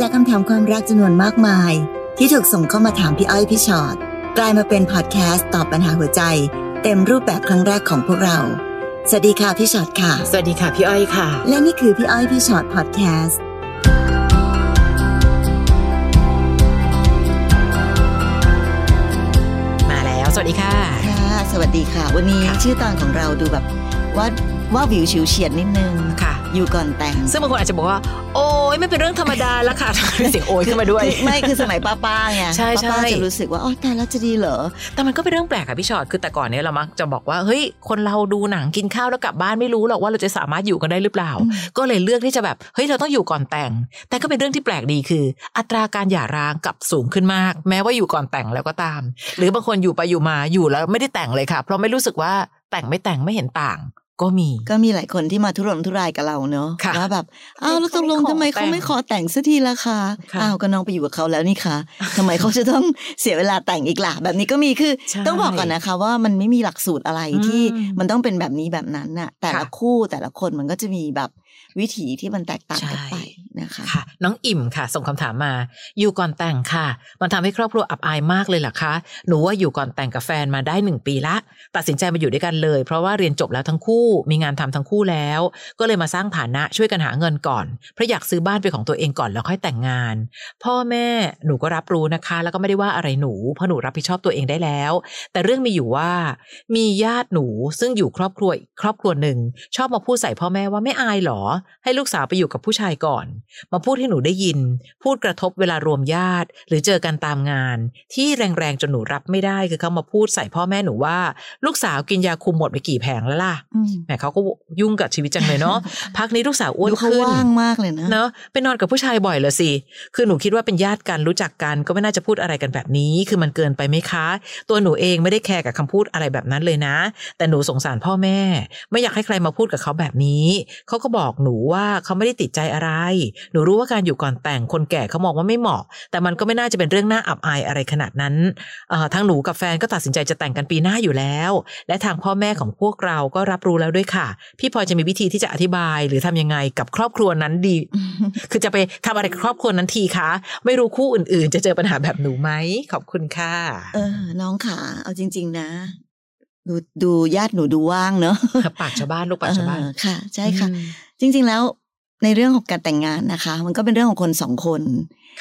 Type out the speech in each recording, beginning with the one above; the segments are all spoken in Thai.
จากคำถามความรักจำนวนมากมาย ที่ถูกส่งเข้ามาถามพี่อ้อยพี่ชอ็อตกลายมาเป็นพอดแคสต์ตอบปัญหาหัวใจ เต็มรูปแบบครั้งแรกของพวกเรา สวัสดีค่ะพี่ชอ็อตค่ะ สวัสดีค่ะพี่อ้อยค่ะ และนี่คือพี่อ้อยพี่ชอ็อตพอดแคสต์มาแล้วสวัสดีค่ะ ค่ะ สวัสดีค่ะ วันนี้ค่ะชื่อตอนของเราดูแบบว่า ว่าวิวฉิวเฉียดนิดนึงค่ะ อยู่ก่อนแต่ง ซึ่งบางคนอาจจะบอกว่า โอ้ยไม่เป็นเรื่องธรรมดาแล้วค่ะมีเสียงโอยขึ้นมาด้วยคือไม่คือสมัยป้าป้าๆไงใช่ใช่ป้าๆจะรู้สึกว่าอ๋อตายแล้วจะดีเหรอ แต่มันก็เป็นเรื่องแปลกค่ะพี่ชอตคือแต่ก่อนเนี้ยเรามักจะบอกว่าเฮ้ยคนเราดูหนังกินข้าวแล้วกลับบ้านไม่รู้หรอกว่าเราจะสามารถอยู่กันได้หรือเปล่าอืมก็เลยเลือกที่จะแบบเฮ้ยเราต้องอยู่ก่อนแต่ง แต่ก็เป็นเรื่องที่แปลกดีคือ อัตราการหย่าร้างกลับสูงขึ้นมาก แม้ว่าอยู่ก่อนแต่งแล้วก็ตาม หรือบางคนอยู่ไปอยู่มาอยู่แล้วไม่ได้แต่งเลยค่ะ เพราะไม่รู้สึกว่าแต่งไม่แต่งไม่เห็นต่าง ก็มีก็มีหลายคนที่มาทุรนทุรายกับเราเนอะค่ะว่าแบบอ้าวแล้วตกลงเขาทำไมไม่ขอเขาไม่แต่งขอแต่งสักทีละคะค่ะอ้าวก็น้องไปอยู่กับเขาแล้วนี่คะทำไมเขาจะต้องเสียเวลาแต่งอีกล่ะแบบนี้ก็มีคือใช่ต้องบอกก่อนนะคะ ว่ามันไม่มีหลักสูตรอะไรที่อืมมันต้องเป็นแบบนี้แบบนั้นน่ะ แต่ละค่ะคู่แต่ละคนมันก็จะมีแบบ วิถีที่มันแตกต่างกันใช่ไปนะคะค่ะ น้องอิ่มค่ะ ส่งคำถามมา อยู่ก่อนแต่งค่ะ มันทำให้ครอบครัวอับอายมากเลยเหรอคะ หนูว่าอยู่ก่อนแต่งกับแฟนมาได้หนึ่งปีละ ตัดสินใจมาอยู่ด้วยกันเลย เพราะว่าเรียนจบแล้วทั้งคู่มีงานทำทั้งคู่แล้ว ก็เลยมาสร้างฐานะช่วยกันหาเงินก่อนเพราะอยากซื้อบ้านเป็นของตัวเองก่อนแล้วค่อยแต่งงาน พ่อแม่หนูก็รับรู้นะคะ แล้วก็ไม่ได้ว่าอะไรหนูเพราะหนูรับผิดชอบตัวเองได้แล้ว แต่เรื่องมีอยู่ว่า มีญาติหนูซึ่งอยู่ครอบครัวอีกครอบครัวหนึ่งชอบมาพูดใส่พ่อแม่ว่าไม่อายหรอให้ลูกสาวไปอยู่กับผู้ชายก่อน มาพูดให้หนูได้ยิน พูดกระทบเวลารวมญาติ หรือเจอกันตามงาน ที่แรงๆจนหนูรับไม่ได้คือเขามาพูดใส่พ่อแม่หนูว่า ลูกสาวกินยาคุมหมดไปกี่แผงแล้วล่ะอืมแหมเขาก็ยุ่งกับชีวิตจังเลยเนาะพักนี้ลูกสาวอ้วนดูเขาขึ้นว่างมากเลยนะเนอะไปนอนกับผู้ชายบ่อยเหรอสิคือหนูคิดว่าเป็นญาติกันรู้จักกันก็ไม่น่าจะพูดอะไรกันแบบนี้ คือมันเกินไปไหมคะ ตัวหนูเองไม่ได้แคร์กับคำพูดอะไรแบบนั้นเลยนะ แต่หนูสงสารพ่อแม่ ไม่อยากให้ใครมาพูดกับเขาแบบนี้เขาก็บอกหนูว่าเขาไม่ได้ติดใจอะไร หนูรู้ว่าการอยู่ก่อนแต่งคนแก่เขามองว่าไม่เหมาะ แต่มันก็ไม่น่าจะเป็นเรื่องน่าอับอายอะไรขนาดนั้นทั้งหนูกับแฟนก็ตัดสินใจจะแต่งกันปีหน้าอยู่แล้ว และทางพ่อแม่ของพวกเราก็รับรู้แล้วด้วยค่ะ พี่พอจะมีวิธีที่จะอธิบายหรือทำยังไงกับครอบครัวนั้นดี คือจะไปทำอะไรกับครอบครัวนั้นทีคะ ไม่รู้คู่อื่น ๆ จะเจอปัญหาแบบหนูไหมขอบคุณค่ะเออน้องขาเอาจริง ๆ นะ ดูดูญาติหนูดูว่างเนอะปากชาวบ้านลูกปากชาวบ้านเออค่ะ ใช่ค่ะอืมจริง ๆแล้วในเรื่องของการแต่งงานนะคะ มันก็เป็นเรื่องของคนสองคน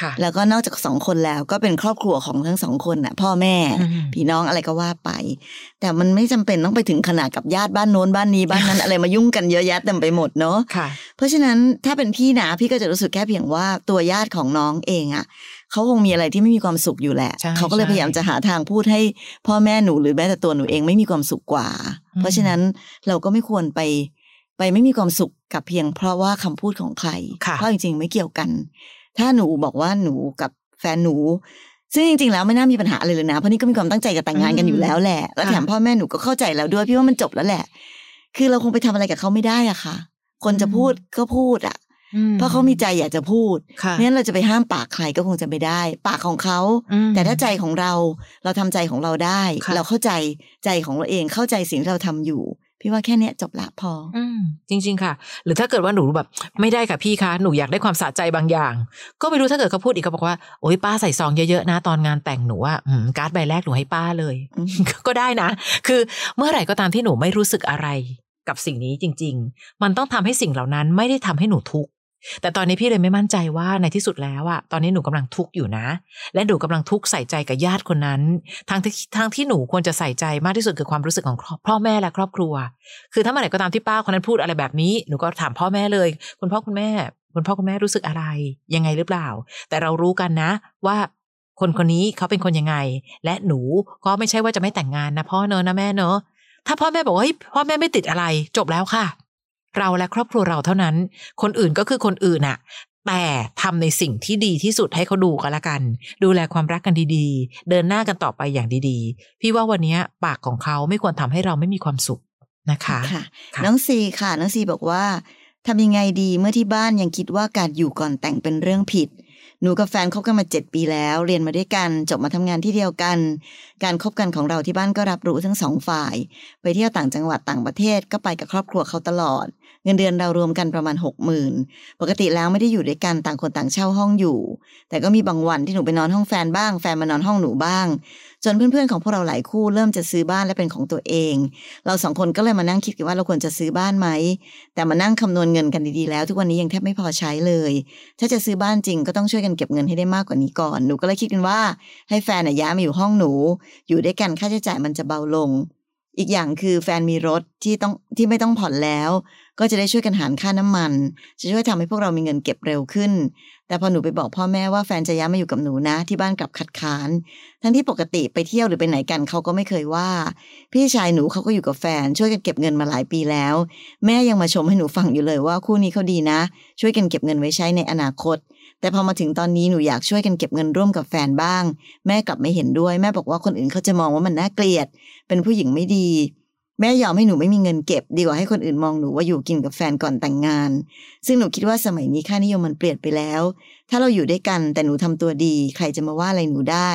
ค่ะ แล้วก็นอกจากสองคนแล้วก็เป็นครอบครัวของทั้งสองคนน่ะ พ่อแม่อืมพี่น้องอะไรก็ว่าไป แต่มันไม่จำเป็นต้องไปถึงขนาดกับญาติบ้านโน้นบ้านนี้บ้านนั้นอะไรมายุ่งกันเยอะแยะเต็มไปหมดเนาะค่ะ เพราะฉะนั้นถ้าเป็นพี่นะพี่ก็จะรู้สึกแค่เพียงว่าตัวญาติของน้องเองอะ่ะ เขาคงมีอะไรที่ไม่มีความสุขอยู่แหละใช่เขาก็เลยใช่พยายามจะหาทางพูดให้พ่อแม่หนูหรือแม้แต่ตัวหนูเองไม่มีความสุขกว่าอืมเพราะฉะนั้นเราก็ไม่ควรไป ไปไม่มีความสุขกับเพียงเพราะว่าคำพูดของใครค่ะเพราะจริงๆไม่เกี่ยวกัน ถ้าหนูบอกว่าหนูกับแฟนหนูซึ่งจริงๆ แล้วไม่น่ามีปัญหาอะไรเลยนะ เพราะนี่ก็มีความตั้งใจจะแต่งงานกันอยู่แล้วแหละ แล้วแถมค่ะพ่อแม่หนูก็เข้าใจแล้วด้วยพี่ว่ามันจบแล้วแหละ คือเราคงไปทำอะไรกับเขาไม่ได้อะค่ะ คนจะพูดก็พูดอะอื เพราะเขามีใจอยากจะพูดค่ะเพราะฉะนั้นเราจะไปห้ามปากใครก็คงจะไม่ได้ ปากของเขาอืมแต่ถ้าใจของเราเราทำใจของเราได้ค่ะเราเข้าใจใจของเราเองเข้าใจสิ่งที่เราทำอยู่พี่ว่าแค่เนี้ยจบละพอออืมจริง ๆ ค่ะ หรือถ้าเกิดว่าหนูแบบ ไม่ได้ค่ะพี่คะหนูอยากได้ความสะใจบางอย่าง ก็ไม่รู้ถ้าเกิดเขาพูดอีกเขาบอกว่าโอ๊ยป้าใส่ซองเยอะๆนะตอนงานแต่งหนูว่าการ์ดใบแรกหนูให้ป้าเลยอืมก็ได้นะ คือเมื่อไหร่ก็ตามที่หนูไม่รู้สึกอะไรกับสิ่งนี้จริง ๆ มันต้องทำให้สิ่งเหล่านั้นไม่ได้ทำให้หนูทุกข์ แต่ตอนนี้พี่เลยไม่มั่นใจว่าในที่สุดแล้วอะตอนนี้หนูกำลังทุกข์อยู่นะ และหนูกำลังทุกข์ใส่ใจกับญาติคนนั้นทางที่ทางที่หนูควรจะใส่ใจมากที่สุดคือความรู้สึกของพ่อแม่และครอบครัว คือถ้าเมื่อไหร่ก็ตามที่ป้าคนนั้นพูดอะไรแบบนี้หนูก็ถามพ่อแม่เลย คุณพ่อคุณแม่ คุณพ่อคุณแม่รู้สึกอะไร ยังไงหรือเปล่า แต่เรารู้กันนะว่าคนคนนี้เขาเป็นคนยังไง และหนูก็ไม่ใช่ว่าจะไม่แต่งงานนะพ่อเนอะนะแม่เนอะถ้าพ่อแม่บอกว่าเฮ้ยพ่อแม่ไม่ติดอะไร จบแล้วค่ะ เราและครอบครัวเราเท่านั้น คนอื่นก็คือคนอื่นอะแต่ทำในสิ่งที่ดีที่สุดให้เขาดูก็แล้วกัน ดูแลความรักกันดีๆ เดินหน้ากันต่อไปอย่างดีๆ พี่ว่าวันนี้ปากของเขาไม่ควรทำให้เราไม่มีความสุขนะคะค่ะค่ะน้องซีค่ะน้องซีบอกว่าทำยังไงดีเมื่อที่บ้านยังคิดว่าการอยู่ก่อนแต่งเป็นเรื่องผิด หนูกับแฟนคบกันมาเจ็ดปีแล้ว เรียนมาด้วยกันจบมาทำงานที่เดียวกัน การคบกันของเราที่บ้านก็รับรู้ทั้งสองฝ่าย ไปเที่ยวต่างจังหวัดต่างประเทศก็ไปกับครอบครัวเขาตลอด เงินเดือนเรารวมกันประมาณหกหมื่นปกติแล้วไม่ได้อยู่ด้วยกันต่างคนต่างเช่าห้องอยู่ แต่ก็มีบางวันที่หนูไปนอนห้องแฟนบ้าง แฟนมานอนห้องหนูบ้าง จนเพื่อนๆของพวกเราหลายคู่เริ่มจะซื้อบ้านและเป็นของตัวเอง เราสองคนก็เลยมานั่งคิดกันว่าเราควรจะซื้อบ้านไหม แต่มานั่งคำนวณเงินกันดีๆแล้ว ทุกวันนี้ยังแทบไม่พอใช้เลย ถ้าจะซื้อบ้านจริงก็ต้องช่วยกันเก็บเงินให้ได้มากกว่านี้ก่อน หนูก็เลยคิดกันว่า ให้แฟนย้ายมาอยู่ห้องหนู อยู่ด้วยกันค่าใช้จ่ายมันจะเบาลง อีกอย่างคือแฟนมีรถที่ต้องที่ไม่ต้องผ่อนแล้ว ก็จะได้ช่วยกันหารค่าน้ำมัน จะช่วยทำให้พวกเรามีเงินเก็บเร็วขึ้น แต่พอหนูไปบอกพ่อแม่ว่าแฟนจะย้ายมาอยู่กับหนูนะ ที่บ้านกลับคัดค้าน ทั้งที่ปกติไปเที่ยวหรือไปไหนกันเขาก็ไม่เคยว่า พี่ชายหนูเขาก็อยู่กับแฟน ช่วยกันเก็บเงินมาหลายปีแล้ว แม่ยังมาชมให้หนูฟังอยู่เลยว่าคู่นี้เขาดีนะ ช่วยกันเก็บเงินไว้ใช้ในอนาคต แต่พอมาถึงตอนนี้หนูอยากช่วยกันเก็บเงินร่วมกับแฟนบ้าง แม่กลับไม่เห็นด้วย แม่บอกว่าคนอื่นเขาจะมองว่ามันน่าเกลียด เป็นผู้หญิงไม่ดี แม่ยอมให้หนูไม่มีเงินเก็บ ดีกว่าให้คนอื่นมองหนูว่าอยู่กินกับแฟนก่อนแต่งงาน ซึ่งหนูคิดว่าสมัยนี้ค่านิยมมันเปลี่ยนไปแล้ว ถ้าเราอยู่ด้วยกันแต่หนูทำตัวดี ใครจะมาว่าอะไรหนูได้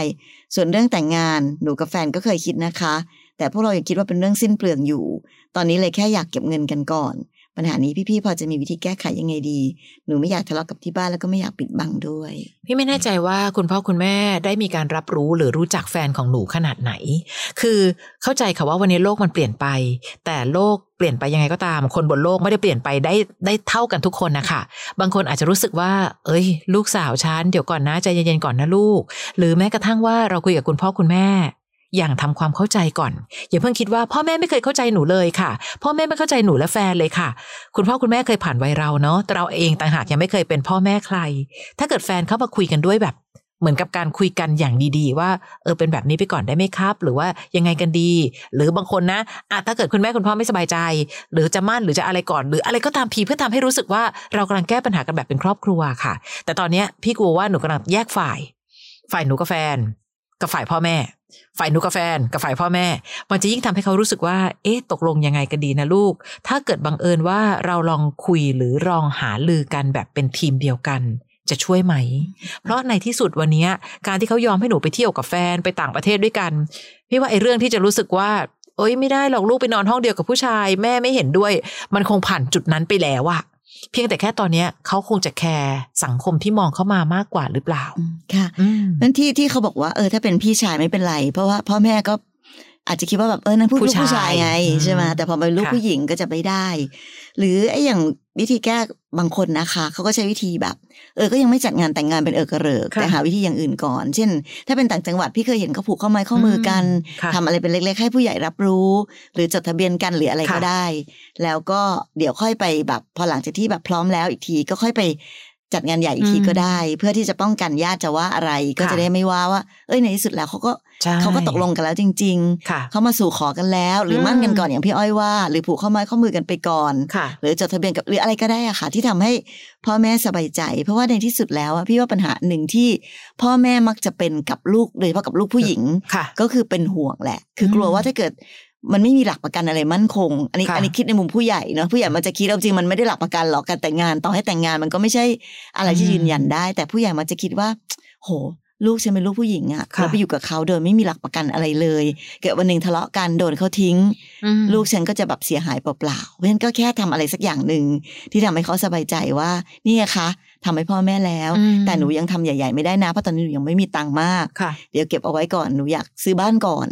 ส่วนเรื่องแต่งงานหนูกับแฟนก็เคยคิดนะคะ แต่พวกเรายังคิดว่าเป็นเรื่องสิ้นเปลืองอยู่ ตอนนี้เลยแค่อยากเก็บเงินกันก่อน ปัญหานี้พี่ๆพอจะมีวิธีแก้ไขยังไงดี หนูไม่อยากทะเลาะกับที่บ้านแล้วก็ไม่อยากปิดบังด้วย พี่ไม่แน่ใจว่าคุณพ่อคุณแม่ได้มีการรับรู้หรือรู้จักแฟนของหนูขนาดไหน คือเข้าใจค่ะว่าวันนี้โลกมันเปลี่ยนไป แต่โลกเปลี่ยนไปยังไงก็ตาม คนบนโลกไม่ได้เปลี่ยนไปได้ได้เท่ากันทุกคนนะคะบางคนอาจจะรู้สึกว่า เอ้ย ลูกสาวฉันเดี๋ยวก่อนนะใจเย็นๆก่อนนะลูก หรือแม้กระทั่งว่าเราคุยกับคุณพ่อคุณแม่ อย่างทำความเข้าใจก่อน อย่าเพิ่งคิดว่าพ่อแม่ไม่เคยเข้าใจหนูเลยค่ะ พ่อแม่ไม่เข้าใจหนูและแฟนเลยค่ะ คุณพ่อคุณแม่เคยผ่านวัยเราเนาะแต่เราเองต่างหากยังไม่เคยเป็นพ่อแม่ใคร ถ้าเกิดแฟนเข้ามาคุยกันด้วยแบบ เหมือนกับการคุยกันอย่างดีๆ ว่าเออเป็นแบบนี้ไปก่อนได้ไหมครับ หรือว่ายังไงกันดี หรือบางคนนะอะถ้าเกิดคุณแม่คุณพ่อไม่สบายใจ หรือจะมั่นหรือจะอะไรก่อน หรืออะไรก็ตามพีเพื่อทำให้รู้สึกว่าเรากำลังแก้ปัญหากันแบบเป็นครอบครัวค่ะ แต่ตอนเนี้ยพี่กลัวว่าหนูกำลังแยกฝ่าย ฝ่ายหนูกับแฟน กับฝ่ายพ่อแม่ ฝ่ายหนูกับแฟนกับฝ่ายพ่อแม่ มันจะยิ่งทำให้เขารู้สึกว่า เอ๊ะ ตกลงยังไงกันดีนะลูก ถ้าเกิดบังเอิญว่าเราลองคุยหรือลองหาลือกันแบบเป็นทีมเดียวกันจะช่วยไหม เพราะในที่สุดวันนี้การที่เขายอมให้หนูไปเที่ยวกับแฟนไปต่างประเทศด้วยกัน พี่ว่าไอ้เรื่องที่จะรู้สึกว่าเอ้ยไม่ได้หรอกลูกไปนอนห้องเดียวกับผู้ชาย แม่ไม่เห็นด้วย มันคงผ่านจุดนั้นไปแล้วอะ เพียงแต่แค่ตอนเนี้ยเขาคงจะแคร์สังคมที่มองเข้ามามากกว่าหรือเปล่าอืมค่ะอืมนั่นที่ที่เขาบอกว่าเออถ้าเป็นพี่ชายไม่เป็นไร เพราะว่าพ่อแม่ก็ อาจจะคิดว่าแบบเออนั่นผู้ผู้ลูกผู้ชายไงชายใช่ไหมอืมแต่พอเป็นลูกค่ะผู้หญิงก็จะไม่ได้ หรือไอ้อย่างวิธีแก้บางคนนะคะเขาก็ใช้วิธีแบบ เออก็ยังไม่จัดงานแต่งงานเป็นเออกระเริกค่ะแต่หาวิธีอย่างอื่นก่อน เช่น ถ้าเป็นต่างจังหวัดพี่เคยเห็นเขาผูกข้อไม้ข้อมือกันค่ะทำอะไรเป็นเล็ก ๆ ให้ผู้ใหญ่รับรู้ หรือจดทะเบียนกันหรืออะไรก็ค่ะได้ แล้วก็เดี๋ยวค่อยไปแบบพอหลังจากที่แบบพร้อมแล้วอีกทีก็ค่อยไป จัดงานใหญ่อีกทีอืมก็ได้ เพื่อที่จะป้องกันญาติจะว่าอะไรก็ค่ะจะได้ไม่ว่าว่า เอ้ยในที่สุดแล้วเขาก็ใช่เขาก็ตกลงกันแล้วจริงค่ะๆเขามาสู่ขอกันแล้ว หรืออมมั่นกันก่อนอย่างพี่อ้อยว่า หรือผูกข้อไม้ข้อมือกันไปก่อนค่ะหรือจดทะเบียนกับหรืออะไรก็ได้อะค่ะ ที่ทำให้พ่อแม่สบายใจ เพราะว่าในที่สุดแล้วอะพี่ว่าปัญหาหนึ่งที่ พ่อแม่มักจะเป็นกับลูกโดยเฉพาะกับลูกผู้หญิงค่ะก็คือเป็นห่วงแหละ คือกลัวอืมว่าถ้าเกิด มันไม่มีหลักประกันอะไรมั่นคง อันนี้ค่ะอันนี้คิดในมุมผู้ใหญ่เนาะผู้ใหญ่มันจะคิดเอาจริงมันไม่ได้หลักประกันหรอกการแต่งงานต่อให้แต่งงานมันก็ไม่ใช่อะไรที่อืมยืนยันได้ แต่ผู้ใหญ่มันจะคิดว่า โห ลูกฉันเป็นลูกผู้หญิงอะค่ะแล้วไปอยู่กับเขาโดยไม่มีหลักประกันอะไรเลย เกิดวันหนึ่งทะเลาะกันโดนเขาทิ้งอืมลูกฉันก็จะแบบเสียหายเปล่าๆเพราะฉะนั้นก็แค่ทำอะไรสักอย่างหนึ่งที่ทำให้เขาสบายใจว่านี่ไงคะทำให้พ่อแม่แล้วอืมแต่หนูยังทำใหญ่ ๆ ไม่ได้นะเพราะตอนนี้หนูยังไม่มีตังค์มากค่ะเดี๋ยวเก็บเอาไว้ก่อนหนูอยากซื้อบ้านก่อน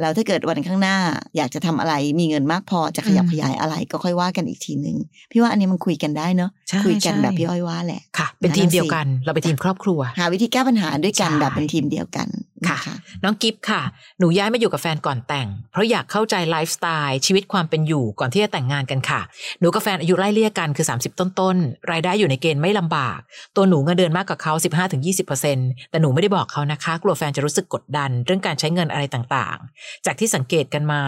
แล้วถ้าเกิดวันข้างหน้าอยากจะทำอะไรมีเงินมากพอจะขยับอืมขยายอะไรก็ค่อยว่ากันอีกทีหนึ่งพี่ว่าอันนี้มันคุยกันได้เนาะใช่คุยกันใช่แบบพี่อ้อยว่าแหละค่ะ เป็นทีมเดียวกัน เราเป็นทีมครอบครัว หาวิธีแก้ปัญหาด้วยกันใช่แบบเป็นทีมเดียวกันนค่ะ น้องกิฟต์ค่ะ หนูย้ายมาอยู่กับแฟนก่อนแต่ง เพราะอยากเข้าใจไลฟ์สไตล์ชีวิตความเป็นอยู่ก่อนที่จะแต่งงานกันค่ะ หนูกับแฟนอายุไล่เลี่ยกันคือ 30 ต้นๆ รายได้อยู่ในเกณฑ์ไม่ลำบาก ตัวหนูเงินเดือนมากกว่าเขา 15-20%แต่หนูไม่ได้บอกเขานะคะ กลัวแฟนจะรู้สึกกดดัน เรื่องการใช้เงินอะไรต่างๆจากที่สังเกตกันมา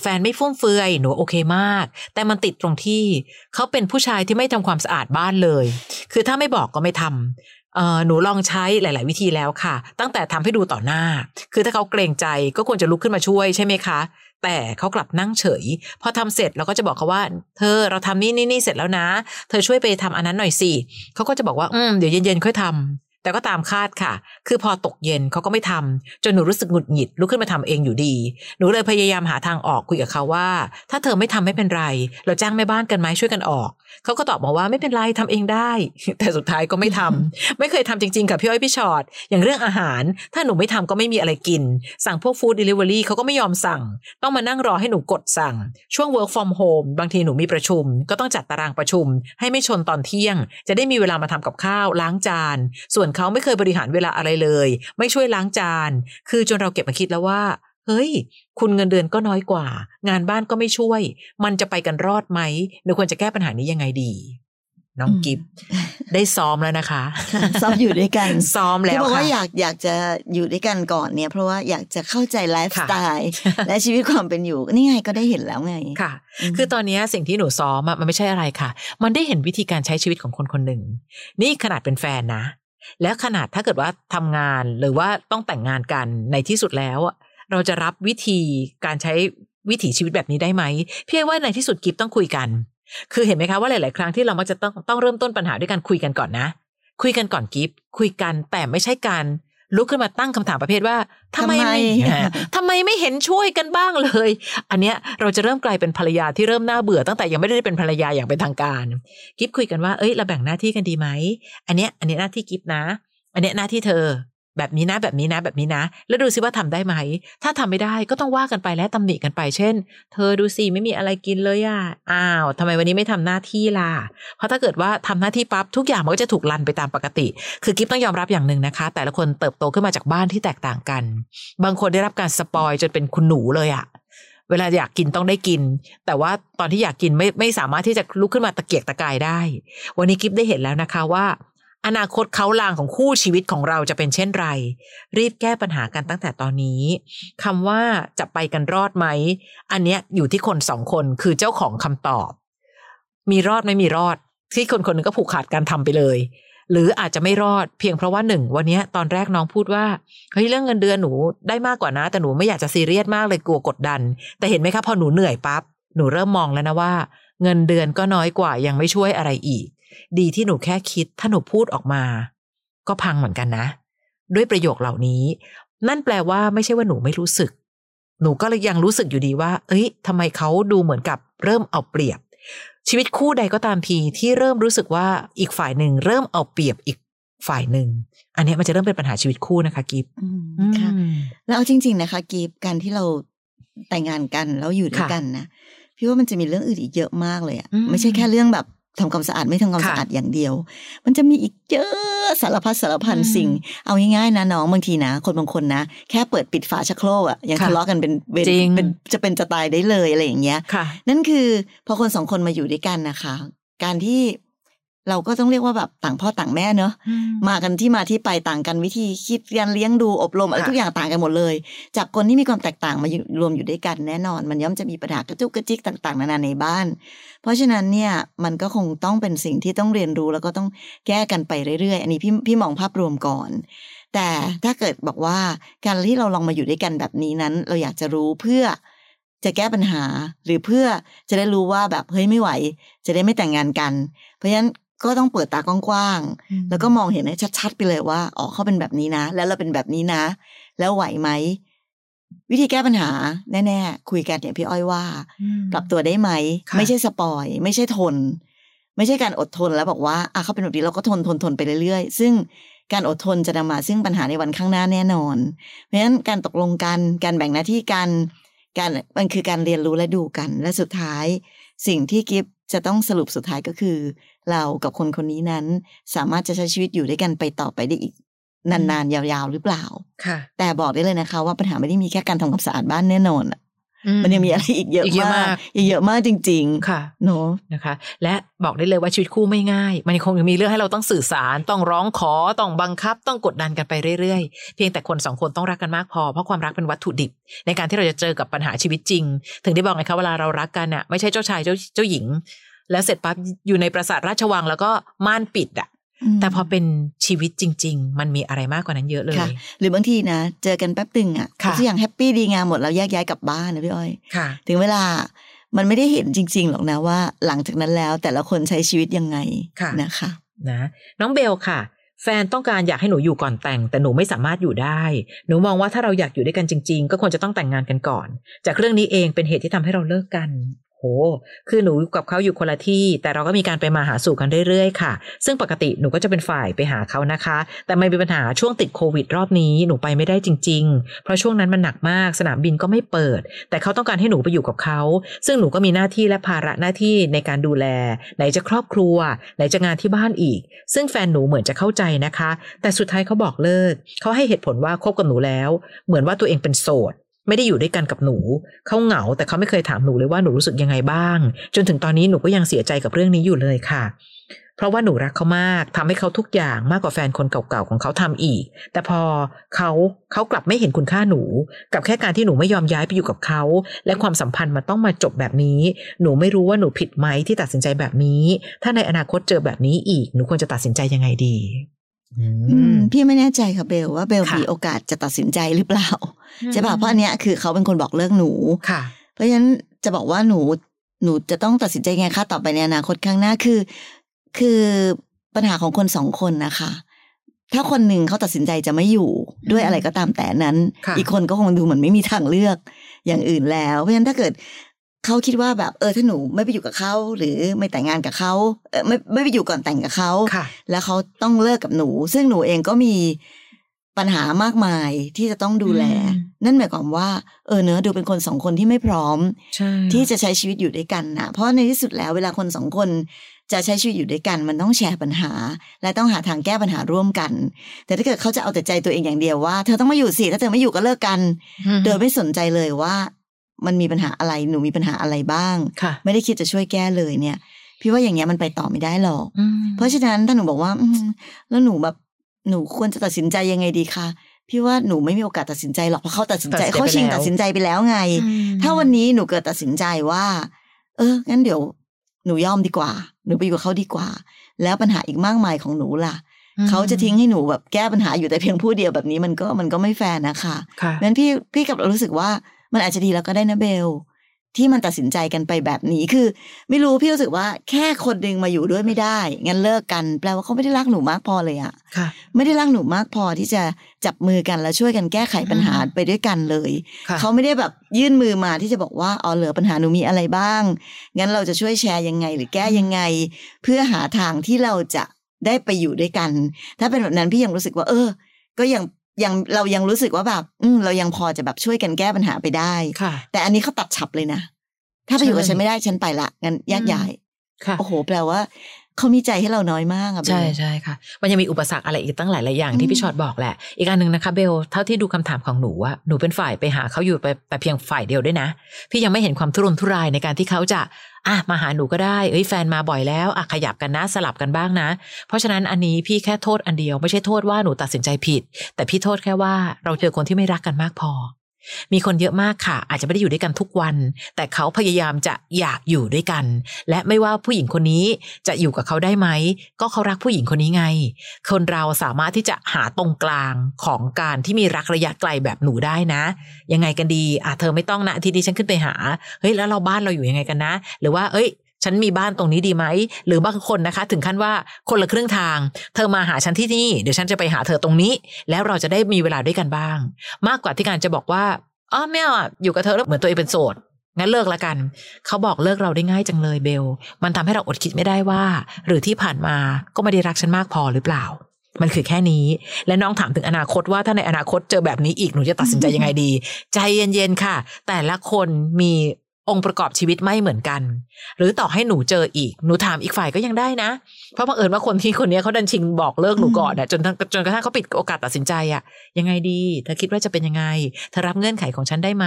แฟนไม่ฟุ่มเฟือยหนูโอเคมาก แต่มันติดตรงที่เขาเป็นผู้ชายที่ไม่ทำความสะอาดบ้านเลย คือถ้าไม่บอกก็ไม่ทำเอ่อหนูลองใช้หลาย ๆ วิธีแล้วค่ะ ตั้งแต่ทำให้ดูต่อหน้า คือถ้าเขาเกรงใจก็ควรจะลุกขึ้นมาช่วยใช่ไหมคะ แต่เขากลับนั่งเฉย พอทำเสร็จเราก็จะบอกเขาว่า เธอเราทำนี่นี่นี่เสร็จแล้วนะ เธอช่วยไปทำอันนั้นหน่อยสิเขาก็จะบอกว่า อืมเดี๋ยวเย็น ๆ ค่อยทำ แต่ก็ตามคาดค่ะ คือพอตกเย็นเขาก็ไม่ทำจนหนูรู้สึกหงุดหงิดลุกขึ้นมาทำเองอยู่ดี หนูเลยพยายามหาทางออกคุยกับเขาว่า ถ้าเธอไม่ทำไม่เป็นไร เราจ้างแม่บ้านกันไหมช่วยกันออก เขาก็ตอบมาว่าไม่เป็นไรทำเองได้ แต่สุดท้ายก็ไม่ทำไม่เคยทำจริงๆกับพี่อ้อยพี่ชอ็อตอย่างเรื่องอาหาร ถ้าหนูไม่ทำก็ไม่มีอะไรกิน สั่งพวก food delivery เขาก็ไม่ยอมสั่ง ต้องมานั่งรอให้หนูกดสั่ง ช่วง work from home บางทีหนูมีประชุม ก็ต้องจัดตารางประชุม ให้ไม่ชนตอนเที่ยง จะได้มีเวลามาทำกับข้าวล้างจาน ส่วนเขาไม่เคยบริหารเวลาอะไรเลย ไม่ช่วยล้างจาน คือจนเราเก็บมาคิดแล้วว่า เฮ้ย คุณเงินเดือนก็น้อยกว่า งานบ้านก็ไม่ช่วย มันจะไปกันรอดไหมหรือควรจะแก้ปัญหานี้ยังไงดี น้องกิฟได้ซ้อมแล้วนะคะซ้อมอยู่ด้วยกันซ้อมแล้ที่วบอกค่ะว่าอยากอยากจะอยู่ด้วยกันก่อนเนี่ย เพราะว่าอยากจะเข้าใจไลฟ์สค่ะไตล์และชีวิตความเป็นอยู่นี่ไงก็ได้เห็นแล้วไงค่ะ คือตอนนี้สิ่งที่หนูซ้อมอะมันไม่ใช่อะไรค่ะ มันได้เห็นวิธีการใช้ชีวิตของคนคนหนึ่ง นี่ขนาดเป็นแฟนนะ แล้วขนาดถ้าเกิดว่าทำงานหรือว่าต้องแต่งงานกันในที่สุดแล้วอะเราจะรับวิธีการใช้วิถีชีวิตแบบนี้ได้ไหมเพียงว่าในที่สุดกิฟต้องคุยกัน คือเห็นไหมคะว่าหลาย ๆ ครั้งที่เรามักจะต้องต้องเริ่มต้นปัญหาด้วยการคุยกันก่อนนะ คุยกันก่อนกิฟคุยกันแต่ไม่ใช่การ ลุกขึ้นมาตั้งคำถามประเภทว่าทำไมทำไมไม่ทำไมไม่เห็นช่วยกันบ้างเลย อันเนี้ยเราจะเริ่มกลายเป็นภรรยาที่เริ่มน่าเบื่อตั้งแต่ยังไม่ได้เป็นภรรยาอย่างเป็นทางการ กิฟคุยกันว่าเอ้ยเราแบ่งหน้าที่กันดีไหมอันเนี้ยอันเนี้ยหน้าที่กิฟนะ อันเนี้ยหน้าที่เธอ แบบนี้นะแบบนี้นะแบบนี้นะ แล้วดูซิว่าทำได้ไหม ถ้าทำไม่ได้ก็ต้องว่ากันไปและตำหนิกันไป เช่น เธอดูสิไม่มีอะไรกินเลยอะอ้าวทำไมวันนี้ไม่ทำหน้าที่ล่ะ เพราะถ้าเกิดว่าทำหน้าที่ปั๊บทุกอย่างมันก็จะถูกลันไปตามปกติ คือกิฟต้องยอมรับอย่างหนึ่งนะคะ แต่ละคนเติบโตขึ้นมาจากบ้านที่แตกต่างกัน บางคนได้รับการสปอยจนเป็นคุณหนูเลยอะเวลาอยากกินต้องได้กิน แต่ว่าตอนที่อยากกินไม่ไม่สามารถที่จะลุกขึ้นมาตะเกียกตะกายได้ วันนี้กิฟได้เห็นแล้วนะคะว่า อนาคตเขาลางของคู่ชีวิตของเราจะเป็นเช่นไร รีบแก้ปัญหากันตั้งแต่ตอนนี้คำว่าจะไปกันรอดไหม อันเนี้ยอยู่ที่คนสองคนคือเจ้าของคำตอบ มีรอดไม่มีรอด ที่คนคนหนึงก็ผูกขาดการทำไปเลย หรืออาจจะไม่รอดเพียงเพราะว่าหนึ่งวันนี้ตอนแรกน้องพูดว่าเฮ้ยเรื่องเงินเดือนหนูได้มากกว่านะ แต่หนูไม่อยากจะซีเรียสมากเลยกลัวกดดัน แต่เห็นไหมคะพอหนูเหนื่อยปั๊บหนูเริ่มมองแล้วนะว่า เงินเดือนก็น้อยกว่ายังไม่ช่วยอะไรอีก ดีที่หนูแค่คิด ถ้าหนูพูดออกมา ก็พังเหมือนกันนะ ด้วยประโยคเหล่านี้ นั่นแปลว่าไม่ใช่ว่าหนูไม่รู้สึก หนูก็เลยยังรู้สึกอยู่ดีว่า เอ้ยทำไมเขาดูเหมือนกับเริ่มเอาเปรียบ ชีวิตคู่ใดก็ตามทีที่เริ่มรู้สึกว่าอีกฝ่ายหนึ่งเริ่มเอาเปรียบอีกฝ่ายหนึ่ง อันเนี้ยมันจะเริ่มเป็นปัญหาชีวิตคู่นะคะกิฟอืมค่ะแล้วเอาจริง ๆ นะคะกีบการที่เราแต่งงานกันแล้วอยู่ด้วยค่ะกันนะพี่ว่ามันจะมีเรื่องอื่นอีกเยอะมากเลยอะอืมไม่ใช่แค่เรื่องแบบ ทำความสะอาดไม่ทำความค่ะสะอาดอย่างเดียว มันจะมีอีกเยอะสารพัดสารพันอืมสิ่ง เอาง่ายๆนะน้องบางทีนะ คนบางคนนะ แค่เปิดปิดฝาชักโครกอะยังค่ะทะเลาะกันเป็นเป็นจริงเป็นจะเป็นจะตายได้เลยอะไรอย่างเงี้ยค่ะนั่นคือพอคนสองคนมาอยู่ด้วยกันนะคะ การที่ เราก็ต้องเรียกว่าแบบต่างพ่อต่างแม่เนอะมากันที่มาที่ไปต่างกันวิธีคิดการเลี้ยงดูอบรมอะไรค่ะทุกอย่างต่างกันหมดเลย จากคนที่มีความแตกต่างมาอยู่รวมอยู่ด้วยกันแน่นอน มันย่อมจะมีปัญหากระจุกกระจิกต่างๆนานาในบ้าน เพราะฉะนั้นเนี่ยมันก็คงต้องเป็นสิ่งที่ต้องเรียนรู้แล้วก็ต้องแก้กันไปเรื่อยๆ อันนี้พี่พี่มองภาพรวมก่อน แต่ถ้าเกิดบอกว่าการที่เราลองมาอยู่ด้วยกันแบบนี้นั้น เราอยากจะรู้เพื่อจะแก้ปัญหาหรือเพื่อจะได้รู้ว่าแบบเฮ้ยไม่ไหว จะได้ไม่แต่งงานกัน เพราะฉะนั้น ก็ต้องเปิดตากว้างๆแล้วก็มองเห็นให้ชัดๆไปเลยว่าอ๋อเขาเป็นแบบนี้นะ แล้วเราเป็นแบบนี้นะ แล้วไหวไหมวิธีแก้ปัญหาแน่ๆคุยกันอย่างพี่อ้อยว่า ปรับตัวได้ไหมค่ะไม่ใช่สปอย ไม่ใช่ทน ไม่ใช่การอดทนแล้วบอกว่าอะเขาเป็นแบบนี้เราก็ทนทนทนไปเรื่อยๆ ซึ่งการอดทนจะนำมาซึ่งปัญหาในวันข้างหน้าแน่นอน เพราะฉะนั้นการตกลงกัน การแบ่งหน้าที่กัน การมันคือการเรียนรู้และดูกัน และสุดท้าย สิ่งที่กิฟจะต้องสรุปสุดท้ายก็คือ เรากับคนคนนี้นั้น สามารถจะใช้ชีวิตอยู่ด้วยกันไปต่อไปได้อีก นานๆ ยาวๆ หรือเปล่า ค่ะ แต่บอกได้เลยนะคะ ว่าปัญหาไม่ได้มีแค่การทำความสะอาดบ้านแน่นอนอะ มันยังมีอะไรอีกเยอะอีกเยอะมามากกอีกเยอะมากจริงค่ะๆเนาะนะคะ และบอกได้เลยว่าชีวิตคู่ไม่ง่าย มันคงยังมีเรื่องให้เราต้องสื่อสาร ต้องร้องขอ ต้องบังคับ ต้องกดดันกันไปเรื่อยๆ เพียงแต่คนสองคนต้องรักกันมากพอ เพราะความรักเป็นวัตถุดิบ ในการที่เราจะเจอกับปัญหาชีวิตจริง ถึงได้บอกไงคะเวลาเรารักกันอะไม่ใช่เจ้าชายเจ้าเจ้าหญิง แล้วเสร็จปั๊บอยู่ในปราสาทราชวังแล้วก็ม่านปิดอะม แต่พอเป็นชีวิตจริง ๆ มันมีอะไรมากกว่านั้นเยอะเลยค่ะหรือบางทีนะ เจอกันแป๊บตึงอะค่ะทุกอย่างแฮปปี้ดีงามหมดแล้วแยกย้ายกลับบ้านนะพี่อ้อยค่ะถึงเวลามันไม่ได้เห็นจริง ๆ หรอกนะว่า หลังจากนั้นแล้วแต่ละคนใช้ชีวิตยังไงค่ะนะคะ นะ น้องเบลค่ะ แฟนต้องการอยากให้หนูอยู่ก่อนแต่ง แต่หนูไม่สามารถอยู่ได้ หนูมองว่าถ้าเราอยากอยู่ด้วยกันจริง ๆ ก็ควรจะต้องแต่งงานกันก่อน จากเรื่องนี้เองเป็นเหตุที่ทำให้เราเลิกกันโห คือหนูกับเขาอยู่คนละที่ แต่เราก็มีการไปมาหาสู่กันเรื่อยๆค่ะ ซึ่งปกติหนูก็จะเป็นฝ่ายไปหาเขานะคะ แต่ไม่มีปัญหาช่วงติดโควิดรอบนี้หนูไปไม่ได้จริง ๆ เพราะช่วงนั้นมันหนักมากสนามบินก็ไม่เปิด แต่เขาต้องการให้หนูไปอยู่กับเขา ซึ่งหนูก็มีหน้าที่และภาระหน้าที่ในการดูแล ไหนจะครอบครัว ไหนจะงานที่บ้านอีก ซึ่งแฟนหนูเหมือนจะเข้าใจนะคะ แต่สุดท้ายเขาบอกเลิกเขาให้เหตุผลว่าคบกับหนูแล้ว เหมือนว่าตัวเองเป็นโสด ไม่ได้อยู่ด้วยกันกับหนู เขาเหงาแต่เขาไม่เคยถามหนูเลยว่าหนูรู้สึกยังไงบ้าง จนถึงตอนนี้หนูก็ยังเสียใจกับเรื่องนี้อยู่เลยค่ะ เพราะว่าหนูรักเขามากทำให้เขาทุกอย่างมากกว่าแฟนคนเก่าๆของเขาทำอีก แต่พอเขาเขากลับไม่เห็นคุณค่าหนู กับแค่การที่หนูไม่ยอมย้ายไปอยู่กับเขา และความสัมพันธ์มันต้องมาจบแบบนี้ หนูไม่รู้ว่าหนูผิดไหมที่ตัดสินใจแบบนี้ ถ้าในอนาคตเจอแบบนี้อีก หนูควรจะตัดสินใจยังไงดีอือืมมพี่ไม่แน่ใจค่ะเบลว่าเบลค่ะมีโอกาสจะตัดสินใจหรือเปล่า ใช่ป่ะเพราะอันเนี้ยคือเขาเป็นคนบอกเลิกหนูค่ะ เพราะฉะนั้นจะบอกว่าหนูหนูจะต้องตัดสินใจไงคะต่อไปในอนาคตข้างหน้าคือ คือปัญหาของคนสองคนนะคะ ถ้าคนหนึ่งเขาตัดสินใจจะไม่อยู่ด้วยอะไรก็ตามแต่นั้นค่ะอีกคนก็คงดูเหมือนไม่มีทางเลือกอย่างอื่นแล้ว เพราะฉะนั้นถ้าเกิดเขาคิดว่าแบบเออถ้าหนูไม่ไปอยู่กับเขาหรือไม่แต่งงานกับเขาเออไม่ไม่ไปอยู่ก่อนแต่งกับเขาค่ะแล้วเขาต้องเลิกกับหนู ซึ่งหนูเองก็มี ปัญหามากมายที่จะต้องดูแลอืมนั่นหมายความว่า เออเนอะดูเป็นคนสองคนที่ไม่พร้อมใช่ที่จะใช้ชีวิตอยู่ด้วยกันนะเพราะในที่สุดแล้วเวลาคนสองคนจะใช้ชีวิตอยู่ด้วยกัน มันต้องแชร์ปัญหา และต้องหาทางแก้ปัญหาร่วมกัน แต่ถ้าเกิดเขาจะเอาแต่ใจตัวเองอย่างเดียวว่า เธอต้องมาอยู่สิถ้าเธอไม่อยู่ก็เลิกกันอืมโดยไม่สนใจเลยว่า มันมีปัญหาอะไรหนูมีปัญหาอะไรบ้างค่ะไม่ได้คิดจะช่วยแก้เลยเนี่ยพี่ว่าอย่างเงี้ยมันไปต่อไม่ได้หรอกอืมเพราะฉะนั้นถ้าหนูบอกว่าอืมแล้วหนูแบบ หนูควรจะตัดสินใจยังไงดีคะพี่ว่าหนูไม่มีโอกาสตัดสินใจหรอกเพราะเขาตัดสินใจเขาชิงตัดสินใจไปแล้วไงอืมถ้าวันนี้หนูเกิดตัดสินใจว่า เอองั้นเดี๋ยว หนูยอมดีกว่า หนูไปอยู่กับเขาดีกว่า แล้วปัญหาอีกมากมายของหนูล่ะเขาจะทิ้งให้หนูแบบแก้ปัญหาอยู่แต่เพียงผู้เดียวแบบนี้มันก็มันก็ไม่แฟร์นะคะค่ะเพราะฉะนั้นพี่พี่กลับรู้สึกว่ามันอาจจะดีแล้วก็ได้นะเบล ที่มันตัดสินใจกันไปแบบนี้คือ ไม่รู้พี่รู้สึกว่าแค่คนหนึ่งมาอยู่ด้วยไม่ได้ งั้นเลิกกันแปลว่าเขาไม่ได้รักหนูมากพอเลยอะค่ะ ไม่ได้รักหนูมากพอที่จะจับมือกันแล้วช่วยกันแก้ไขปัญหาไปด้วยกันเลยค่ะเขาไม่ได้แบบยื่นมือมาที่จะบอกว่าอ๋อเหลือปัญหาหนูมีอะไรบ้าง งั้นเราจะช่วยแชร์ยังไง หรือแก้ยังไง เพื่อหาทางที่เราจะได้ไปอยู่ด้วยกัน ถ้าเป็นแบบนั้นพี่ยังรู้สึกว่า เออ ก็ยัง ยังเรายังรู้สึกว่าแบบ อืมเรายังพอจะแบบช่วยกันแก้ปัญหาไปได้ค่ะ แต่อันนี้เขาตัดฉับเลยนะ ถ้าไปอยู่กับใช่ฉันไม่ได้ฉันไปละงั้นแยกย้ายค่ะโอ้โห แปลว่าเขามีใจให้เราน้อยมากอะเบลใช่ใช่ค่ะ มันยังมีอุปสรรคอะไรอีกตั้งหลายหลายอย่างอืที่มพี่ชอตบอกแหละ อีกอันหนึ่งนะคะเบล เท่าที่ดูคำถามของหนูว่าหนูเป็นฝ่ายไปหาเขาอยู่ไปแต่เพียงฝ่ายเดียวด้วยนะ พี่ยังไม่เห็นความทุรนทุรายในการที่เขาจะ อะมาหาหนูก็ได้เอ้ยแฟนมาบ่อยแล้วอะขยับกันนะสลับกันบ้างนะ เพราะฉะนั้นอันนี้พี่แค่โทษอันเดียวไม่ใช่โทษว่าหนูตัดสินใจผิด แต่พี่โทษแค่ว่าเราเจอคนที่ไม่รักกันมากพอ มีคนเยอะมากค่ะ อาจจะไม่ได้อยู่ด้วยกันทุกวัน แต่เขาพยายามจะอยากอยู่ด้วยกัน และไม่ว่าผู้หญิงคนนี้จะอยู่กับเขาได้ไหม ก็เขารักผู้หญิงคนนี้ไง คนเราสามารถที่จะหาตรงกลางของการที่มีรักระยะไกลแบบหนูได้นะ ยังไงกันดีอะเธอไม่ต้องนะทีนี้ฉันขึ้นไปหาเฮ้ยแล้วเราบ้านเราอยู่ยังไงกันนะ หรือว่าเอ้ย ฉันมีบ้านตรงนี้ดีไหม หรือบางคนนะคะ ถึงขั้นว่าคนละครึ่งทาง เธอมาหาฉันที่นี่ เดี๋ยวฉันจะไปหาเธอตรงนี้ แล้วเราจะได้มีเวลาด้วยกันบ้าง มากกว่าที่การจะบอกว่าอ๋อไม่เอาอะอยู่กับเธอแล้วเหมือนตัวเองเป็นโสดงั้นเลิกละกัน เขาบอกเลิกเราได้ง่ายจังเลยเบล มันทำให้เราอดคิดไม่ได้ว่า หรือที่ผ่านมาก็ไม่ได้รักฉันมากพอหรือเปล่า มันคือแค่นี้ และน้องถามถึงอนาคตว่าถ้าในอนาคตเจอแบบนี้อีกหนูจะตัดสินใจยังไงดี ใจเย็นๆค่ะ แต่ละคนมี องค์ประกอบชีวิตไม่เหมือนกัน หรือต่อให้หนูเจออีก หนูถามอีกฝ่ายก็ยังได้นะ เพราะบังเอิญว่าคนที่คนนี้เขาดันชิงบอกเลิกหนูก่อนอะจนจนกระทั่งเขาปิดโอกาสตัดสินใจอะยังไงดีเธอคิดว่าจะเป็นยังไงเธอรับเงื่อนไขของฉันได้ไหม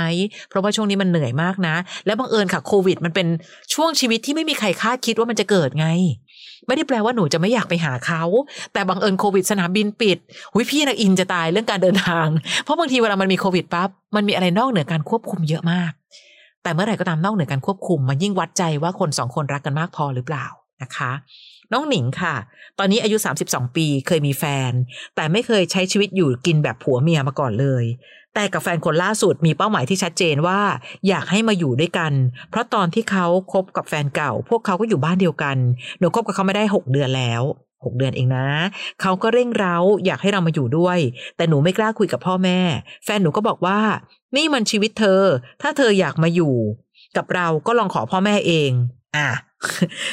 เพราะว่าช่วงนี้มันเหนื่อยมากนะ แล้วบังเอิญค่ะโควิด มันเป็นช่วงชีวิตที่ไม่มีใครคาดคิดว่ามันจะเกิดไง ไม่ได้แปลว่าหนูจะไม่อยากไปหาเขา แต่บังเอิญโควิดสนามบินปิดหุยพี่นักอินจะตายเรื่องการเดินทาง เพราะบางทีเวลามันมีโควิดปั๊บมันมีอะไรนอกเหนือการควบคุมเยอะมาก แต่เมื่อไหร่ก็ตามนอกเหนือการควบคุมมันยิ่งวัดใจว่าคนสองคนรักกันมากพอหรือเปล่านะคะ น้องหนิงค่ะ ตอนนี้อายุ 32 ปีเคยมีแฟน แต่ไม่เคยใช้ชีวิตอยู่กินแบบผัวเมียมาก่อนเลย แต่กับแฟนคนล่าสุดมีเป้าหมายที่ชัดเจนว่า อยากให้มาอยู่ด้วยกัน เพราะตอนที่เขาคบกับแฟนเก่า พวกเขาก็อยู่บ้านเดียวกัน หนูคบกับเขาไม่ได้ 6 เดือนแล้ว หกเดือนเองนะ เขาก็เร่งเร้าอยากให้เรามาอยู่ด้วย แต่หนูไม่กล้าคุยกับพ่อแม่ แฟนหนูก็บอกว่า นี่มันชีวิตเธอ ถ้าเธออยากมาอยู่ กับเราก็ลองขอพ่อแม่เอง อะ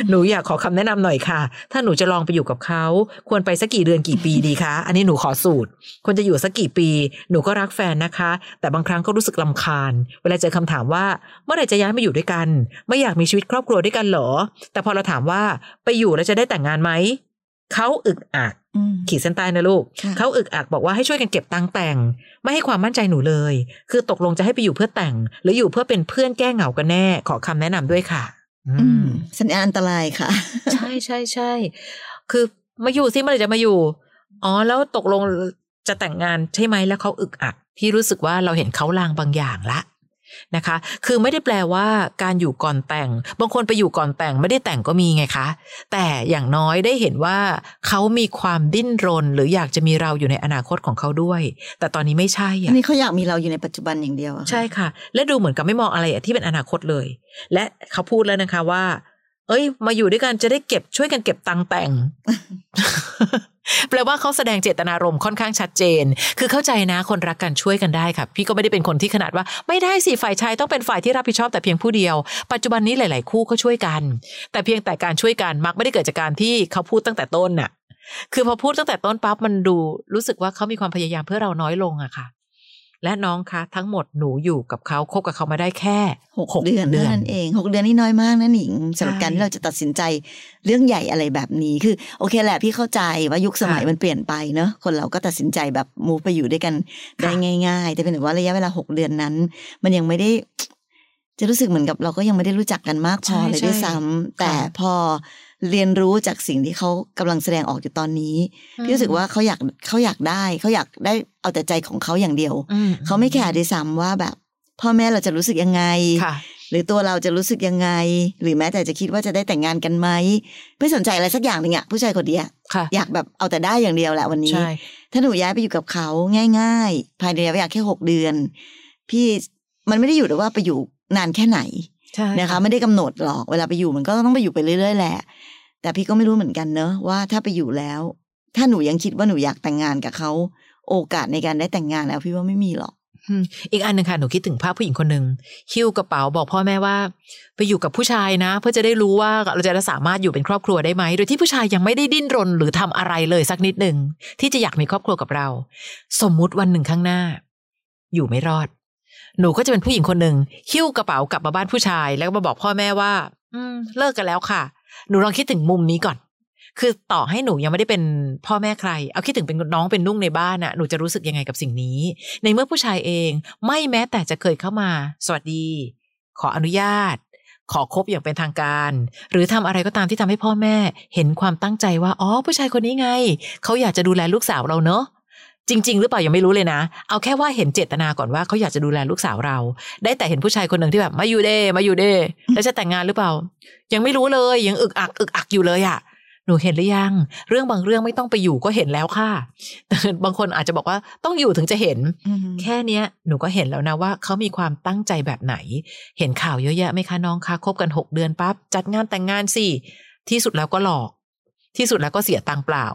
หนูอยากขอคำแนะนำหน่อยค่ะ ถ้าหนูจะลองไปอยู่กับเขา ควรไปสักกี่เดือนกี่ปีดีคะ อันนี้หนูขอสูตร ควรจะอยู่สักกี่ปี หนูก็รักแฟนนะคะ แต่บางครั้งก็รู้สึกลำคาญ เวลาเจอคำถามว่า เมื่อไหร่จะย้ายมาอยู่ด้วยกัน ไม่อยากมีชีวิตครอบครัวด้วยกันเหรอ แต่พอเราถามว่าไปอยู่แล้วจะได้แต่งงานไหม เขาอึกอักอืมขีดเส้นใต้นะลูกค่ะเขาอึกอักบอกว่าให้ช่วยกันเก็บตังค์แต่ง ไม่ให้ความมั่นใจหนูเลย คือตกลงจะให้ไปอยู่เพื่อแต่ง หรืออยู่เพื่อเป็นเพื่อนแก้เหงากันแน่ ขอคำแนะนำด้วยค่ะ อือืมมสัญญาณอันตรายค่ะ ใช่ใช่ใช่คือมาอยู่สิเมื่อไหร่จะมาอยู่ อ๋อแล้วตกลงจะแต่งงานใช่ไหมแล้วเขาอึกอักพี่รู้สึกว่าเราเห็นเขาลางบางอย่างละ นะคะ คือไม่ได้แปลว่าการอยู่ก่อนแต่ง บางคนไปอยู่ก่อนแต่งไม่ได้แต่งก็มีไงคะ แต่อย่างน้อยได้เห็นว่าเขามีความดิ้นรน หรืออยากจะมีเราอยู่ในอนาคตของเขาด้วย แต่ตอนนี้ไม่ใช่อัอะนนี้เขาอยากมีเราอยู่ในปัจจุบันอย่างเดียวอะค่ะใช่ค่ะ และดูเหมือนกับไม่มองอะไรที่เป็นอนาคตเลย และเขาพูดแล้วนะคะว่า เอ้ย มาอยู่ด้วยกันจะได้เก็บช่วยกันเก็บตังค์แต่ง แปลว่าเขาแสดงเจตนารมณ์ค่อนข้างชัดเจน คือเข้าใจนะคนรักกันช่วยกันได้ค่ะ พี่ก็ไม่ได้เป็นคนที่ขนาดว่า ไม่ได้สิฝ่ายชายต้องเป็นฝ่ายที่รับผิดชอบแต่เพียงผู้เดียว ปัจจุบันนี้หลาย ๆ คู่ก็ช่วยกัน แต่เพียงแต่การช่วยกันมักไม่ได้เกิดจากการที่เขาพูดตั้งแต่ต้นน่ะ คือพอพูดตั้งแต่ต้นปั๊บมันดูรู้สึกว่าเขามีความพยายามเพื่อเราน้อยลงอะค่ะ และน้องคะทั้งหมดหนูอยู่กับเขาคบกับเขามาได้แค่หกเดือนเท่านั้นเองหกเดือนนี่น้อยมากนะหนิงสำหรับใช่การที่เราจะตัดสินใจเรื่องใหญ่อะไรแบบนี้คือ โอเคแหละพี่เข้าใจว่ายุคสมัยค่ะมันเปลี่ยนไปเนอะคนเราก็ตัดสินใจแบบมูฟไปอยู่ด้วยกันได้ค่ะง่าย ๆ แต่เป็นแต่ว่าระยะเวลาหกเดือนนั้น มันยังไม่ได้ จะรู้สึกเหมือนกับเราก็ยังไม่ได้รู้จักกันมากพอเลยด้วยซ้ำแต่พอ เรียนรู้จากสิ่งที่เขากำลังแสดงออกอยู่ตอนนี้พี่รู้สึกว่าเขาอยากเขาอยากได้เขาอยากได้เอาแต่ใจของเขาอย่างเดียวอืเขาไม่แคร์ด้วยซ้ำว่าแบบ พ่อแม่เราจะรู้สึกยังไงค่ะหรือตัวเราจะรู้สึกยังไง หรือแม้แต่จะคิดว่าจะได้แต่งงานกันไหมไม่สนใจอะไรสักอย่างหนึ่งอะผู้ชายคนเดียค่ะอยากแบบเอาแต่ได้อย่างเดียวแหละวันนี้ใช่ถ้าหนูย้ายไปอยู่กับเขาง่าย ๆ ภายในระยะเวลาแค่หกเดือน พี่มันไม่ได้อยู่แต่ว่าไปอยู่นานแค่ไหนใช่นะคะไม่ได้กำหนดหรอกเวลาไปอยู่มันก็ต้องไปอยู่ไปเรื่อยๆแหละ แต่พี่ก็ไม่รู้เหมือนกันเนอะว่าถ้าไปอยู่แล้ว ถ้าหนูยังคิดว่าหนูอยากแต่งงานกับเขาโอกาสในการได้แต่งงานแล้ว พี่ว่าไม่มีหรอกอีกอันหนึ่งค่ะหนูคิดถึงภาพผู้หญิงคนหนึ่งหิ้วกระเป๋าบอกพ่อแม่ว่า ไปอยู่กับผู้ชายนะ เพื่อจะได้รู้ว่าเราจะสามารถอยู่เป็นครอบครัวได้ไหมโดยที่ผู้ชายยังไม่ได้ดิ้นรนหรือทำอะไรเลยสักนิดหนึ่งที่จะอยากมีครอบครัวกับเรา สมมุติวันหนึ่งข้างหน้า อยู่ไม่รอด หนูก็จะเป็นผู้หญิงคนหนึ่งหิ้วกระเป๋ากลับมาบ้านผู้ชาย แล้วก็มาบอกพ่อแม่ว่า อืมเลิกกันแล้วค่ะ หนูลองคิดถึงมุมนี้ก่อน คือต่อให้หนูยังไม่ได้เป็นพ่อแม่ใคร เอาคิดถึงเป็นน้องเป็นนุ่งในบ้านน่ะหนูจะรู้สึกยังไงกับสิ่งนี้ ในเมื่อผู้ชายเองไม่แม้แต่จะเคยเข้ามา สวัสดี ขออนุญาต ขอคบอย่างเป็นทางการ หรือทำอะไรก็ตามที่ทำให้พ่อแม่ เห็นความตั้งใจว่า อ๋อ ผู้ชายคนนี้ไง เขาอยากจะดูแลลูกสาวเราเนอะ จริง ๆ หรือเปล่ายังไม่รู้เลยนะ เอาแค่ว่าเห็นเจตนาก่อนว่าเขาอยากจะดูแลลูกสาวเรา ได้แต่เห็นผู้ชายคนหนึ่งที่แบบมาอยู่เด้มาอยู่เด้แล้วจะแต่งงานหรือเปล่า ยังไม่รู้เลยยังอึกอักอึกอักอยู่เลยอะหนูเห็นหรือยัง เรื่องบางเรื่องไม่ต้องไปอยู่ก็เห็นแล้วค่ะ แต่บางคนอาจจะบอกว่าต้องอยู่ถึงจะเห็น แค่เนี้ยหนูก็เห็นแล้วนะว่าเขามีความตั้งใจแบบไหน เห็นข่าวเยอะแยะไหมคะน้องคะคบกันหกเดือนปั๊บจัดงานแต่งงานสิที่สุดแล้วก็หลอก ที่สุดแล้วก็เสียตังค์เปล่า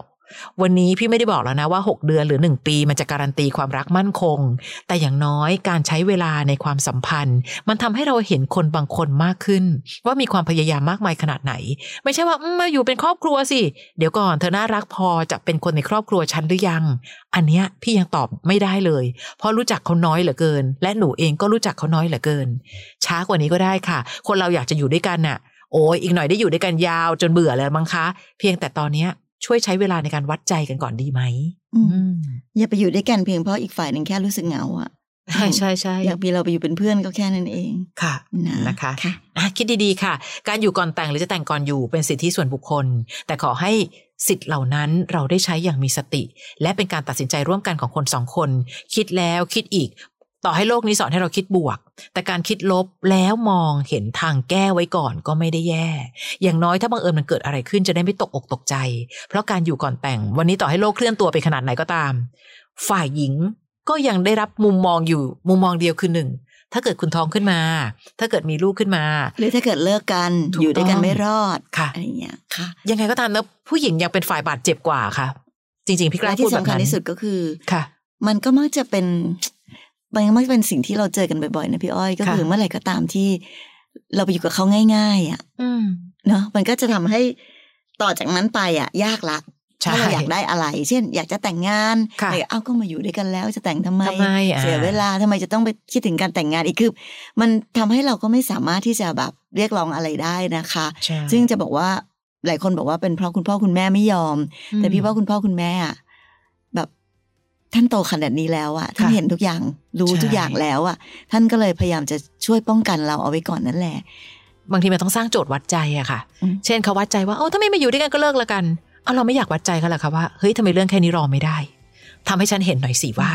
วันนี้พี่ไม่ได้บอกแล้วนะว่าหกเดือนหรือหนึ่งปี มันจะการันตีความรักมั่นคง แต่อย่างน้อยการใช้เวลาในความสัมพันธ์ มันทำให้เราเห็นคนบางคนมากขึ้น ว่ามีความพยายามมากมายขนาดไหน ไม่ใช่ว่ามมาอยู่เป็นครอบครัวสิ เดี๋ยวก่อนเธอน่ารักพอจะเป็นคนในครอบครัวฉันหรือยัง อันเนี้ยพี่ยังตอบไม่ได้เลย เพราะรู้จักเขาน้อยเหลือเกิน และหนูเองก็รู้จักเขาน้อยเหลือเกิน ช้ากว่านี้ก็ได้ค่ะ คนเราอยากจะอยู่ด้วยกันน่ะโอ้ยอีกหน่อยได้อยู่ด้วยกันยาวจนเบื่อแล้วมั้งคะ เพียงแต่ตอนเนี้ย ช่วยใช้เวลาในการวัดใจกันก่อนดีไหมอืมอืมอย่าไปอยู่ด้วยกันเพียงเพราะอีกฝ่ายหนึ่งแค่รู้สึกเหงาอะใช่ใช่ใช่อยากมีเราไปอยู่เป็นเพื่อนก็แค่นั้นเองค่ะนะนะคะค่ะอะคิดดีๆค่ะ การอยู่ก่อนแต่งหรือจะแต่งก่อนอยู่เป็นสิทธิส่วนบุคคล แต่ขอให้สิทธิ์เหล่านั้นเราได้ใช้อย่างมีสติ และเป็นการตัดสินใจร่วมกันของคนสองคน คิดแล้วคิดอีก ต่อให้โลกนี้สอนให้เราคิดบวก แต่การคิดลบแล้วมองเห็นทางแก้ไว้ก่อนก็ไม่ได้แย่ อย่างน้อยถ้าบังเอิญมันเกิดอะไรขึ้นจะได้ไม่ตกอกตกใจ เพราะการอยู่ก่อนแต่ง วันนี้ต่อให้โลกเคลื่อนตัวไปขนาดไหนก็ตาม ฝ่ายหญิงก็ยังได้รับมุมมองอยู่มุมมองเดียวคือหนึ่งถ้าเกิดคุณท้องขึ้นมา ถ้าเกิดมีลูกขึ้นมา หรือถ้าเกิดเลิกกันถูกอยู่ด้วยกันต้องไม่รอดค่ะอะไรอย่างเงี้ยค่ะ ยังไงก็ตามนะผู้หญิงยังเป็นฝ่ายบาดเจ็บกว่าค่ะ จริง ๆ พี่กและล้าพูที่ดแบบสำคัญนั้นที่สุดก็คือค่ะ มันก็มักจะเป็น มันก็มักจะเป็นสิ่งที่เราเจอกันบ่อยๆนะพี่อ้อยก็ค่ะคือเมื่อไหร่ก็ตามที่ เราไปอยู่กับเขาง่าย ๆ อะอืมเนาะมันก็จะทำให้ต่อจากนั้นไปอะ ยากละใช่ถ้าเราอยากได้อะไร เช่น อยากจะแต่งงานค่ะแต่เอ้าก็มาอยู่ด้วยกันแล้วจะแต่งทำไมทำไมอะเสียเวลาทำไมจะต้องไปคิดถึงการแต่งงานอีกคือ มันทำให้เราก็ไม่สามารถที่จะแบบเรียกร้องอะไรได้นะคะใช่ซึ่งจะบอกว่าหลายคนบอกว่าเป็นเพราะคุณพ่อคุณแม่ไม่ยอม แต่พี่ว่าคุณพ่อคุณแม่อะแบบ ท่านโตขนาดนี้แล้วอะท่านค่ะเห็นทุกอย่างรู้ใช่ทุกอย่างแล้วอะท่านก็เลยพยายามจะช่วยป้องกันเราเอาไว้ก่อนนั่นแหละ บางทีมันต้องสร้างโจทย์วัดใจอะค่ะอืมเช่นเขาวัดใจว่าโอ้ถ้าไม่มาอยู่ด้วยกันก็เลิกละกันเอาเราไม่อยากวัดใจเขาหรอคะว่าเฮ้ยทำไมเรื่องแค่นี้รอไม่ได้ทำให้ฉันเห็นหน่อยสิว่า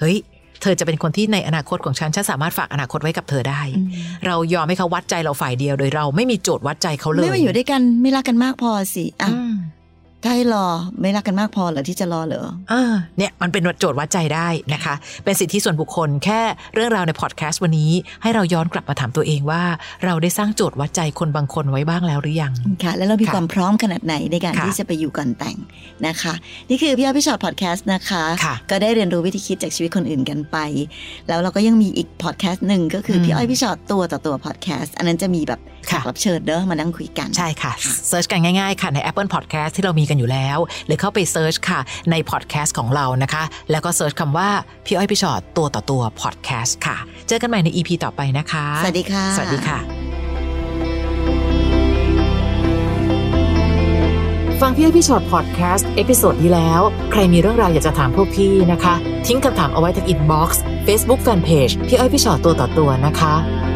เฮ้ย เธอจะเป็นคนที่ในอนาคตของฉันฉันสามารถฝากอนาคตไว้กับเธอได้อืมเรายอมให้เขาวัดใจเราฝ่ายเดียวโดยเราไม่มีโจทย์วัดใจเขาเลยไม่มาอยู่ด้วยกันไม่รักกันมากพอสิอะอืมถ้า ให้รอไม่รักกันมากพอเหรอที่จะรอเหรออ่าเนี่ยมันเป็นโจทย์วัดใจได้นะคะ เป็นสิทธิส่วนบุคคลแค่เรื่องราวในพอดแคสต์วันนี้ ให้เราย้อนกลับมาถามตัวเองว่า เราได้สร้างโจทย์วัดใจคนบางคนไว้บ้างแล้วหรือยังค่ะ แล้วเรามีค่ะความพร้อมขนาดไหนในการค่ะที่จะไปอยู่ก่อนแต่งนะคะ นี่คือพี่อ้อยพี่ชอตพอดแคสต์นะคะค่ะก็ได้เรียนรู้วิธีคิดจากชีวิตคนอื่นกันไป แล้วเราก็ยังมีอีกพอดแคสต์หนึ่งก็คืออมพี่อ้อยพี่ฉอดตัวต่อตัวพอดแคสต์อันนั้นจะมีแบบแขค่ะกรับเชิญเด้อมานั่งคุยกัน ใช่ค่ะ search กันง่ายๆค่ะใน Apple Podcast ที่เรามีกันอยู่แล้ว หรือเข้าไป search ค่ะในพอดแคสต์ของเรานะคะ แล้วก็ search คำว่า พี่อ้อยพี่ฉอดตัวต่อตัวพอดแคสต์ค่ะ เจอกันใหม่ใน EP ต่อไปนะคะ สวัสดีค่ะ สวัสดีค่ะ ฟังพี่อ้อยพี่ฉอดพอดแคสต์ episode ที่แล้ว ใครมีเรื่องราวอยากจะถามพวกพี่นะคะ ทิ้งคำถามเอาไว้ที่ inbox เฟซบุ๊กแฟนเพจพี่อ้อยพี่ฉอดตัวต่อตัวนะคะ